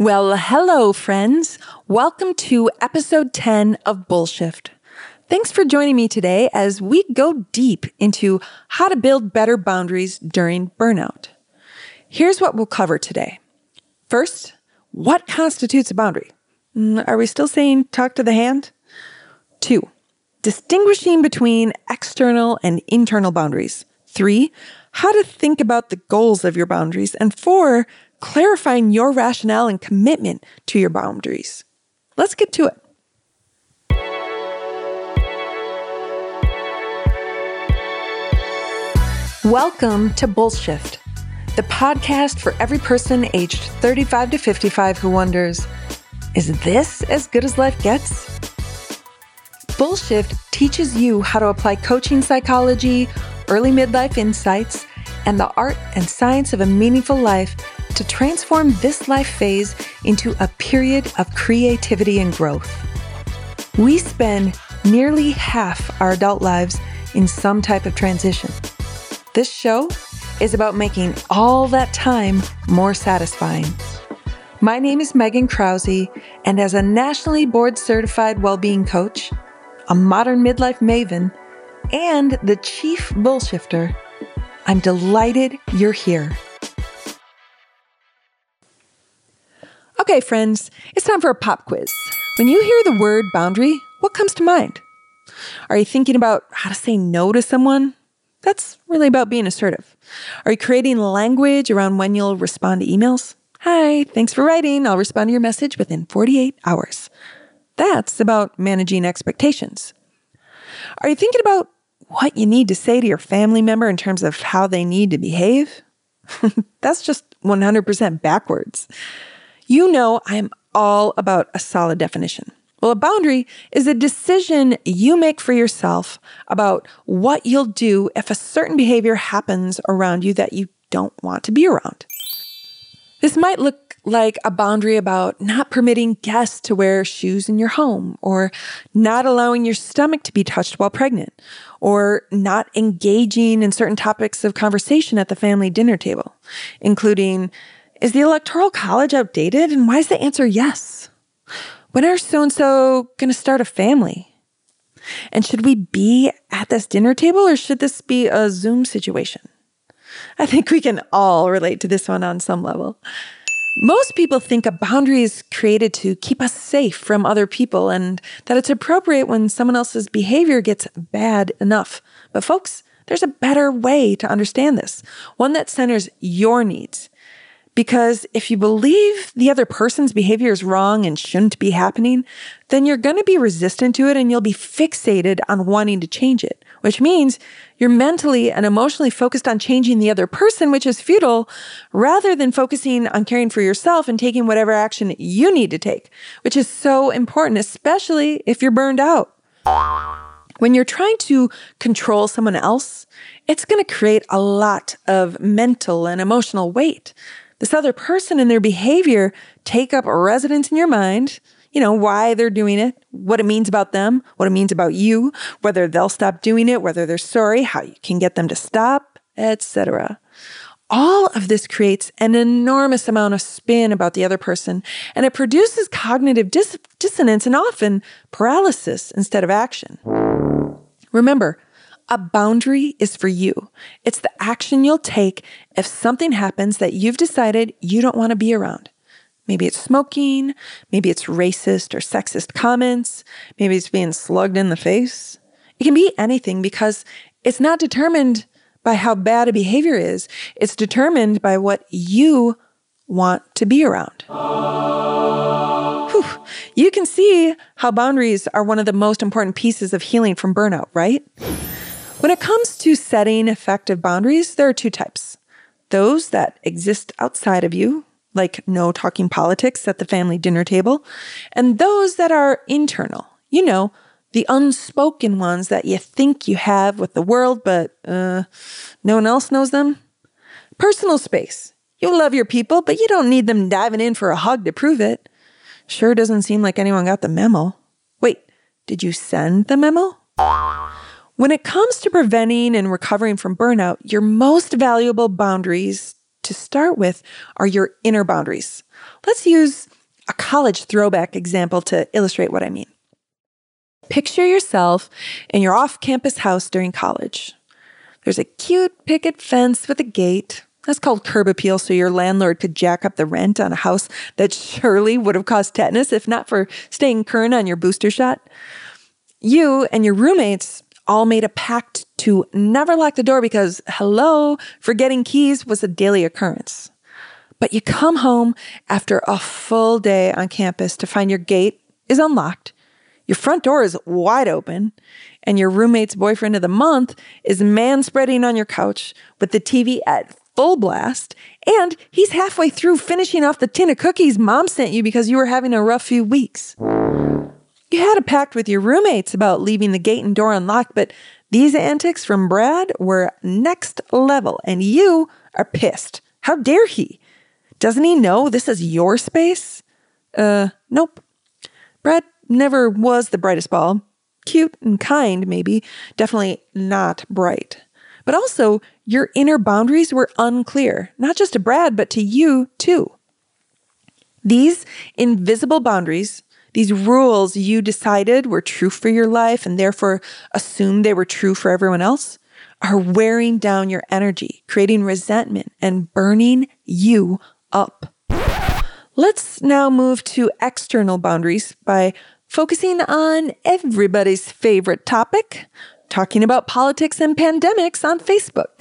Well, hello, friends. Welcome to episode 10 of Bullshift. Thanks for joining me today as we go deep into how to build better boundaries during burnout. Here's what we'll cover today. First, what constitutes a boundary? Mm, are we still saying talk to the hand? Two, distinguishing between external and internal boundaries. Three, how to think about the goals of your boundaries. And four, clarifying your rationale and commitment to your boundaries. Let's get to it. Welcome to Bullshift, the podcast for every person aged 35 to 55 who wonders, is this as good as life gets? Bullshift teaches you how to apply coaching psychology, early midlife insights, and the art and science of a meaningful life to transform this life phase into a period of creativity and growth. We spend nearly half our adult lives in some type of transition. This show is about making all that time more satisfying. My name is Megan Krause, and as a nationally board certified well being coach, a modern midlife maven, and the chief bullshifter, I'm delighted you're here. Okay, friends, it's time for a pop quiz. When you hear the word boundary, what comes to mind? Are you thinking about how to say no to someone? That's really about being assertive. Are you creating language around when you'll respond to emails? Hi, thanks for writing. I'll respond to your message within 48 hours. That's about managing expectations. Are you thinking about what you need to say to your family member in terms of how they need to behave? That's just 100% backwards. You know, I'm all about a solid definition. Well, a boundary is a decision you make for yourself about what you'll do if a certain behavior happens around you that you don't want to be around. This might look like a boundary about not permitting guests to wear shoes in your home, or not allowing your stomach to be touched while pregnant, or not engaging in certain topics of conversation at the family dinner table, including is the Electoral College outdated? And why is the answer yes? When are so and so going to start a family? And should we be at this dinner table or should this be a Zoom situation? I think we can all relate to this one on some level. Most people think a boundary is created to keep us safe from other people and that it's appropriate when someone else's behavior gets bad enough. But folks, there's a better way to understand this, one that centers your needs because if you believe the other person's behavior is wrong and shouldn't be happening, then you're going to be resistant to it and you'll be fixated on wanting to change it, which means you're mentally and emotionally focused on changing the other person, which is futile, rather than focusing on caring for yourself and taking whatever action you need to take, which is so important, especially if you're burned out. When you're trying to control someone else, it's going to create a lot of mental and emotional weight this other person and their behavior take up a residence in your mind. You know, why they're doing it, what it means about them, what it means about you, whether they'll stop doing it, whether they're sorry, how you can get them to stop, etc. All of this creates an enormous amount of spin about the other person, and it produces cognitive dis- dissonance and often paralysis instead of action. Remember, a boundary is for you. It's the action you'll take if something happens that you've decided you don't want to be around. Maybe it's smoking, maybe it's racist or sexist comments, maybe it's being slugged in the face. It can be anything because it's not determined by how bad a behavior is, it's determined by what you want to be around. Whew. You can see how boundaries are one of the most important pieces of healing from burnout, right? When it comes to setting effective boundaries, there are two types those that exist outside of you, like no talking politics at the family dinner table, and those that are internal, you know, the unspoken ones that you think you have with the world, but uh, no one else knows them. Personal space. You love your people, but you don't need them diving in for a hug to prove it. Sure doesn't seem like anyone got the memo. Wait, did you send the memo? When it comes to preventing and recovering from burnout, your most valuable boundaries to start with are your inner boundaries. let's use a college throwback example to illustrate what I mean. Picture yourself in your off campus house during college. There's a cute picket fence with a gate. That's called curb appeal, so your landlord could jack up the rent on a house that surely would have caused tetanus if not for staying current on your booster shot. You and your roommates all made a pact to never lock the door because, hello, forgetting keys was a daily occurrence. But you come home after a full day on campus to find your gate is unlocked, your front door is wide open, and your roommate's boyfriend of the month is man spreading on your couch with the TV at full blast, and he's halfway through finishing off the tin of cookies mom sent you because you were having a rough few weeks. You had a pact with your roommates about leaving the gate and door unlocked, but these antics from Brad were next level, and you are pissed. How dare he? Doesn't he know this is your space? Uh, nope. Brad never was the brightest ball. Cute and kind, maybe. Definitely not bright. But also, your inner boundaries were unclear, not just to Brad, but to you too. These invisible boundaries these rules you decided were true for your life and therefore assumed they were true for everyone else are wearing down your energy, creating resentment and burning you up. Let's now move to external boundaries by focusing on everybody's favorite topic, talking about politics and pandemics on Facebook.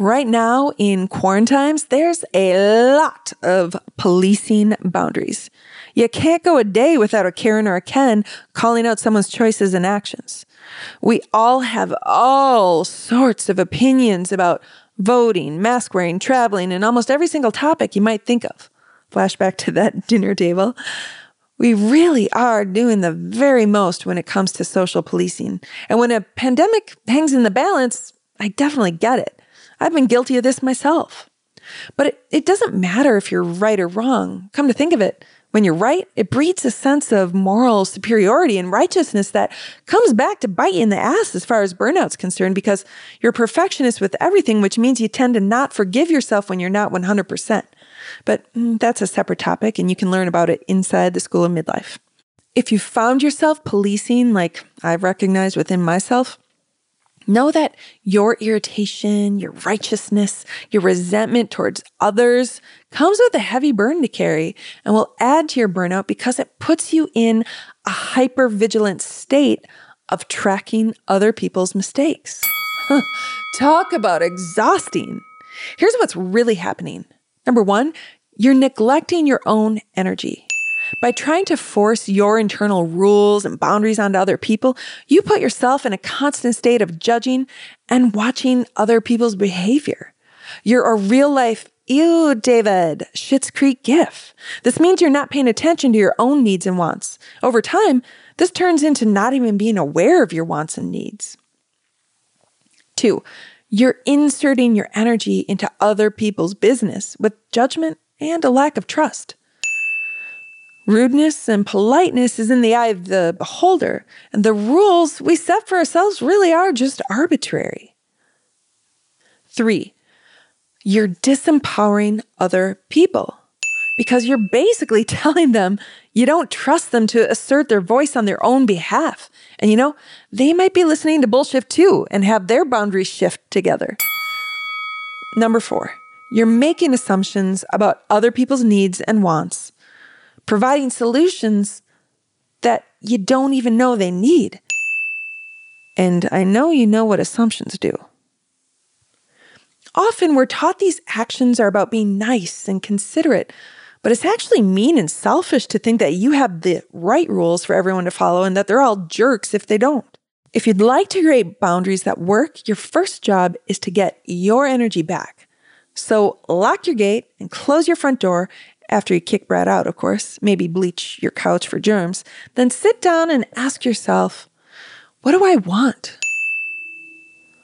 Right now in quarantines, there's a lot of policing boundaries. You can't go a day without a Karen or a Ken calling out someone's choices and actions. We all have all sorts of opinions about voting, mask wearing, traveling, and almost every single topic you might think of. Flashback to that dinner table. We really are doing the very most when it comes to social policing. And when a pandemic hangs in the balance, I definitely get it. I've been guilty of this myself. But it, it doesn't matter if you're right or wrong. Come to think of it, when you're right, it breeds a sense of moral superiority and righteousness that comes back to bite you in the ass as far as burnout's concerned because you're a perfectionist with everything, which means you tend to not forgive yourself when you're not 100%. But mm, that's a separate topic, and you can learn about it inside the School of Midlife. If you found yourself policing, like I've recognized within myself, Know that your irritation, your righteousness, your resentment towards others comes with a heavy burden to carry and will add to your burnout because it puts you in a hyper vigilant state of tracking other people's mistakes. Talk about exhausting. Here's what's really happening. Number one, you're neglecting your own energy. By trying to force your internal rules and boundaries onto other people, you put yourself in a constant state of judging and watching other people's behavior. You're a real life, ew, David, Schitt's Creek gif. This means you're not paying attention to your own needs and wants. Over time, this turns into not even being aware of your wants and needs. Two, you're inserting your energy into other people's business with judgment and a lack of trust. Rudeness and politeness is in the eye of the beholder, and the rules we set for ourselves really are just arbitrary. Three, you're disempowering other people because you're basically telling them you don't trust them to assert their voice on their own behalf. And you know, they might be listening to Bullshift too and have their boundaries shift together. Number four, you're making assumptions about other people's needs and wants providing solutions that you don't even know they need. And I know you know what assumptions do. Often we're taught these actions are about being nice and considerate, but it's actually mean and selfish to think that you have the right rules for everyone to follow and that they're all jerks if they don't. If you'd like to create boundaries that work, your first job is to get your energy back. So lock your gate and close your front door after you kick Brad out, of course, maybe bleach your couch for germs, then sit down and ask yourself, what do I want?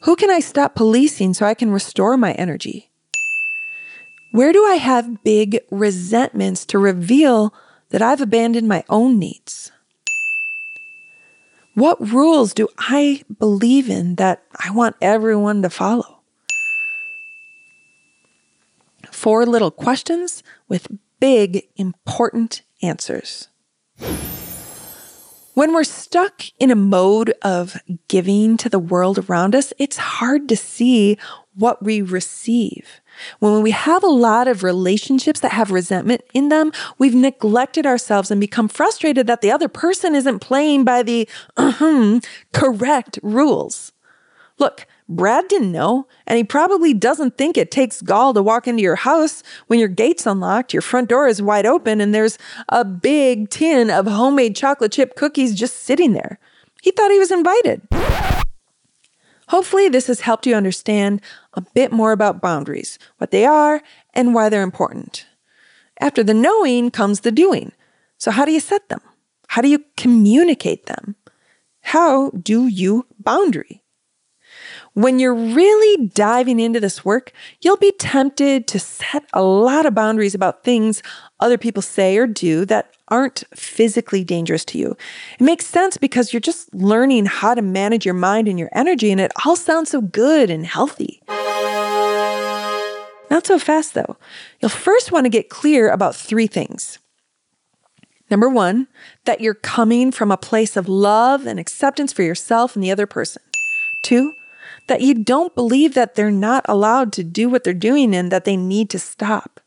Who can I stop policing so I can restore my energy? Where do I have big resentments to reveal that I've abandoned my own needs? What rules do I believe in that I want everyone to follow? four little questions with big, important answers. When we're stuck in a mode of giving to the world around us, it's hard to see what we receive. When we have a lot of relationships that have resentment in them, we've neglected ourselves and become frustrated that the other person isn't playing by the correct rules. Look, Brad didn't know, and he probably doesn't think it takes gall to walk into your house when your gate's unlocked, your front door is wide open, and there's a big tin of homemade chocolate chip cookies just sitting there. He thought he was invited. Hopefully, this has helped you understand a bit more about boundaries, what they are, and why they're important. After the knowing comes the doing. So, how do you set them? How do you communicate them? How do you boundary? When you're really diving into this work, you'll be tempted to set a lot of boundaries about things other people say or do that aren't physically dangerous to you. It makes sense because you're just learning how to manage your mind and your energy, and it all sounds so good and healthy. Not so fast, though. You'll first want to get clear about three things. Number one, that you're coming from a place of love and acceptance for yourself and the other person. Two, that you don't believe that they're not allowed to do what they're doing and that they need to stop.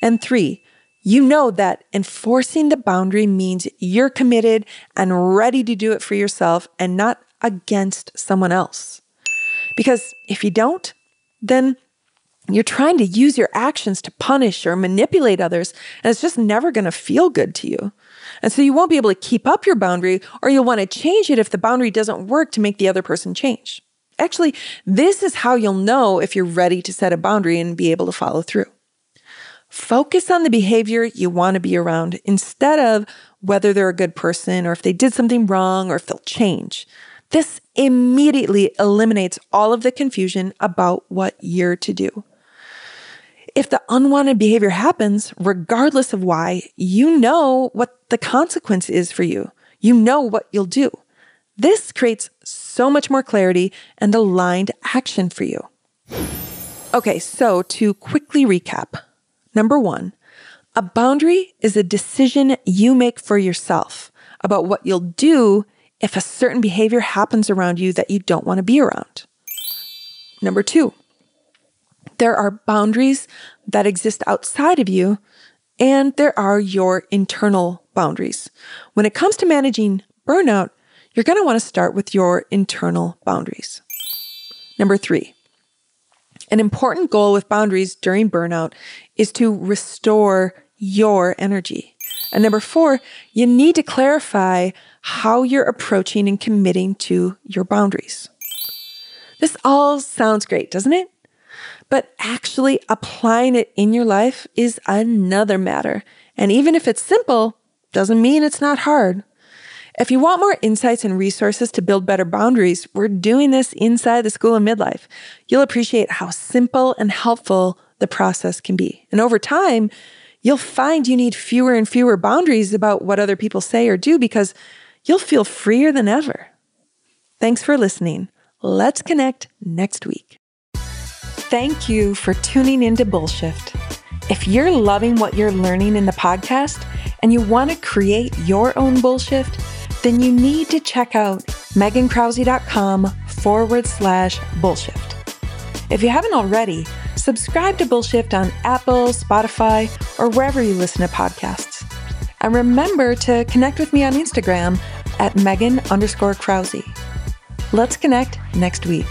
And three, you know that enforcing the boundary means you're committed and ready to do it for yourself and not against someone else. Because if you don't, then you're trying to use your actions to punish or manipulate others, and it's just never going to feel good to you. And so you won't be able to keep up your boundary, or you'll want to change it if the boundary doesn't work to make the other person change. Actually, this is how you'll know if you're ready to set a boundary and be able to follow through. Focus on the behavior you want to be around instead of whether they're a good person or if they did something wrong or if they'll change. This immediately eliminates all of the confusion about what you're to do. If the unwanted behavior happens, regardless of why, you know what the consequence is for you. You know what you'll do. This creates so much more clarity and aligned action for you. Okay, so to quickly recap number one, a boundary is a decision you make for yourself about what you'll do if a certain behavior happens around you that you don't want to be around. Number two, there are boundaries that exist outside of you, and there are your internal boundaries. When it comes to managing burnout, you're going to want to start with your internal boundaries. Number three, an important goal with boundaries during burnout is to restore your energy. And number four, you need to clarify how you're approaching and committing to your boundaries. This all sounds great, doesn't it? But actually applying it in your life is another matter. And even if it's simple, doesn't mean it's not hard. If you want more insights and resources to build better boundaries, we're doing this inside the School of Midlife. You'll appreciate how simple and helpful the process can be. And over time, you'll find you need fewer and fewer boundaries about what other people say or do because you'll feel freer than ever. Thanks for listening. Let's connect next week. Thank you for tuning into Bullshift. If you're loving what you're learning in the podcast and you want to create your own Bullshift, then you need to check out megankrause.com forward slash bullshift. If you haven't already, subscribe to Bullshift on Apple, Spotify, or wherever you listen to podcasts. And remember to connect with me on Instagram at Megan underscore Krause. Let's connect next week.